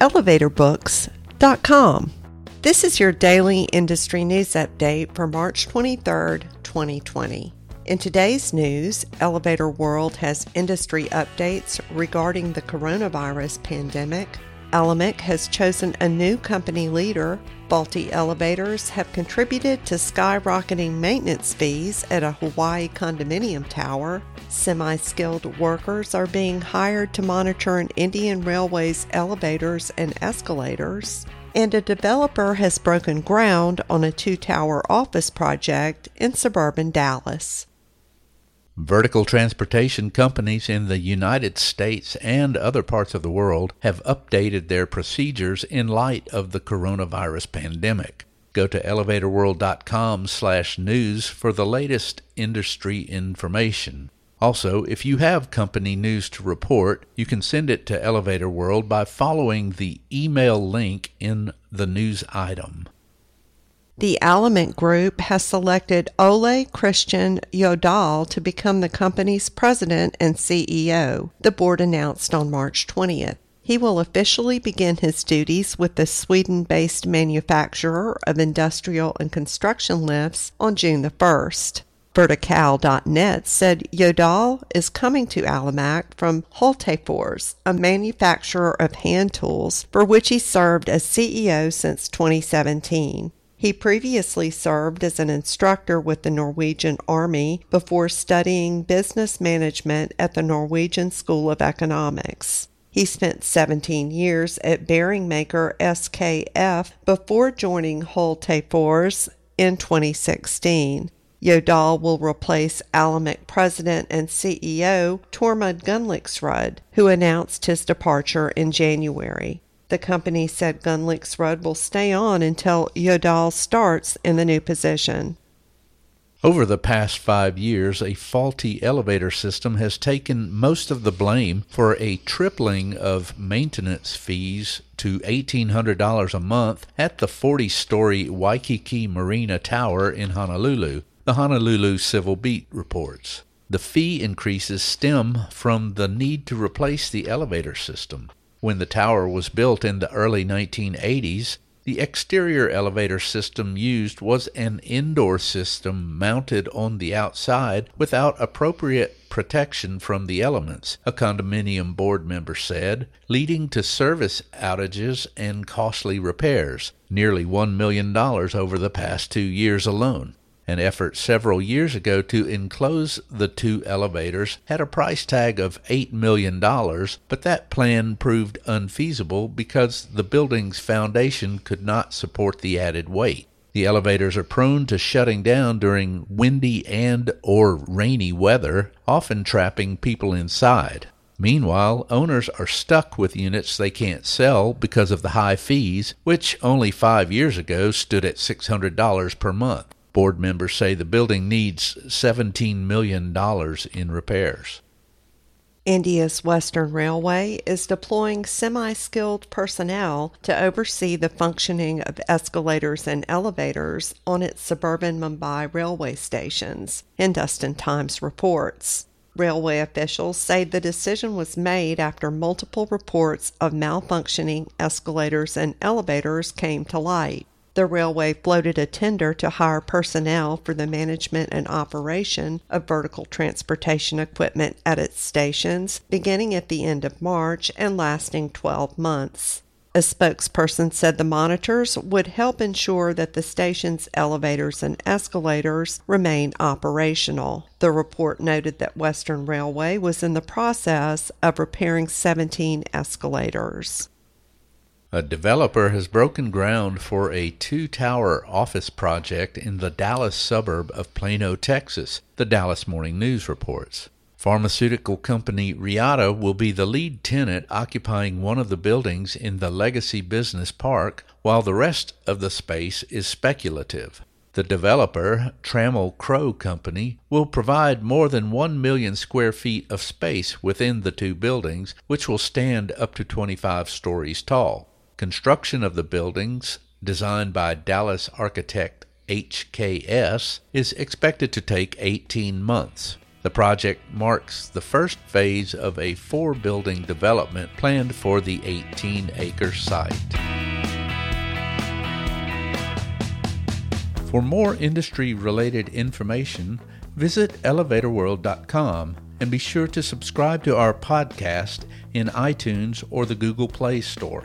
elevatorbooks.com. This is your daily industry news update for March 23rd, 2020. In today's news, Elevator World has industry updates regarding the coronavirus pandemic. Alimak has chosen a new company leader. Faulty elevators have contributed to skyrocketing maintenance fees at a Hawaii condominium tower. Semi skilled workers are being hired to monitor an Indian Railways elevators and escalators. And a developer has broken ground on a two tower office project in suburban Dallas. Vertical transportation companies in the United States and other parts of the world have updated their procedures in light of the coronavirus pandemic. Go to elevatorworld.com/news for the latest industry information. Also, if you have company news to report, you can send it to Elevator World by following the email link in the news item. The Alimak Group has selected Ole Christian Jødahl to become the company's president and CEO, the board announced on March 20th. He will officially begin his duties with the Sweden based manufacturer of industrial and construction lifts on June the 1st. Vertikal.net said Jødahl is coming to Alimak from Hultafors, a manufacturer of hand tools for which he served as CEO since 2017. He previously served as an instructor with the Norwegian Army before studying business management at the Norwegian School of Economics. He spent 17 years at bearing maker SKF before joining Hultafors in 2016. Jødahl will replace Alimak president and CEO Tormod Gunnløksrud, who announced his departure in January. The company said Gunnløksrud will stay on until Jødahl starts in the new position. Over the past five years, a faulty elevator system has taken most of the blame for a tripling of maintenance fees to $1,800 a month at the 40 story Waikiki Marina Tower in Honolulu, the Honolulu Civil Beat reports. The fee increases stem from the need to replace the elevator system. When the tower was built in the early 1980s, the exterior elevator system used was an indoor system mounted on the outside without appropriate protection from the elements, a condominium board member said, leading to service outages and costly repairs, nearly $1 million over the past two years alone. An effort several years ago to enclose the two elevators had a price tag of $8 million, but that plan proved unfeasible because the building's foundation could not support the added weight. The elevators are prone to shutting down during windy and or rainy weather, often trapping people inside. Meanwhile, owners are stuck with units they can't sell because of the high fees, which only 5 years ago stood at $600 per month. Board members say the building needs $17 million in repairs. India's Western Railway is deploying semi skilled personnel to oversee the functioning of escalators and elevators on its suburban Mumbai railway stations, Hindustan Times reports. Railway officials say the decision was made after multiple reports of malfunctioning escalators and elevators came to light. The railway floated a tender to hire personnel for the management and operation of vertical transportation equipment at its stations, beginning at the end of March and lasting 12 months. A spokesperson said the monitors would help ensure that the station's elevators and escalators remain operational. The report noted that Western Railway was in the process of repairing 17 escalators. A developer has broken ground for a two tower office project in the Dallas suburb of Plano, Texas, the Dallas Morning News reports. Pharmaceutical company Reata will be the lead tenant occupying one of the buildings in the Legacy Business Park, while the rest of the space is speculative. The developer, Trammell Crow Company, will provide more than 1 million square feet of space within the two buildings, which will stand up to 25 stories tall. Construction of the buildings, designed by Dallas architect HKS, is expected to take 18 months. The project marks the first phase of a four building development planned for the 18 acre site. For more industry related information, visit elevatorworld.com and be sure to subscribe to our podcast in iTunes or the Google Play Store.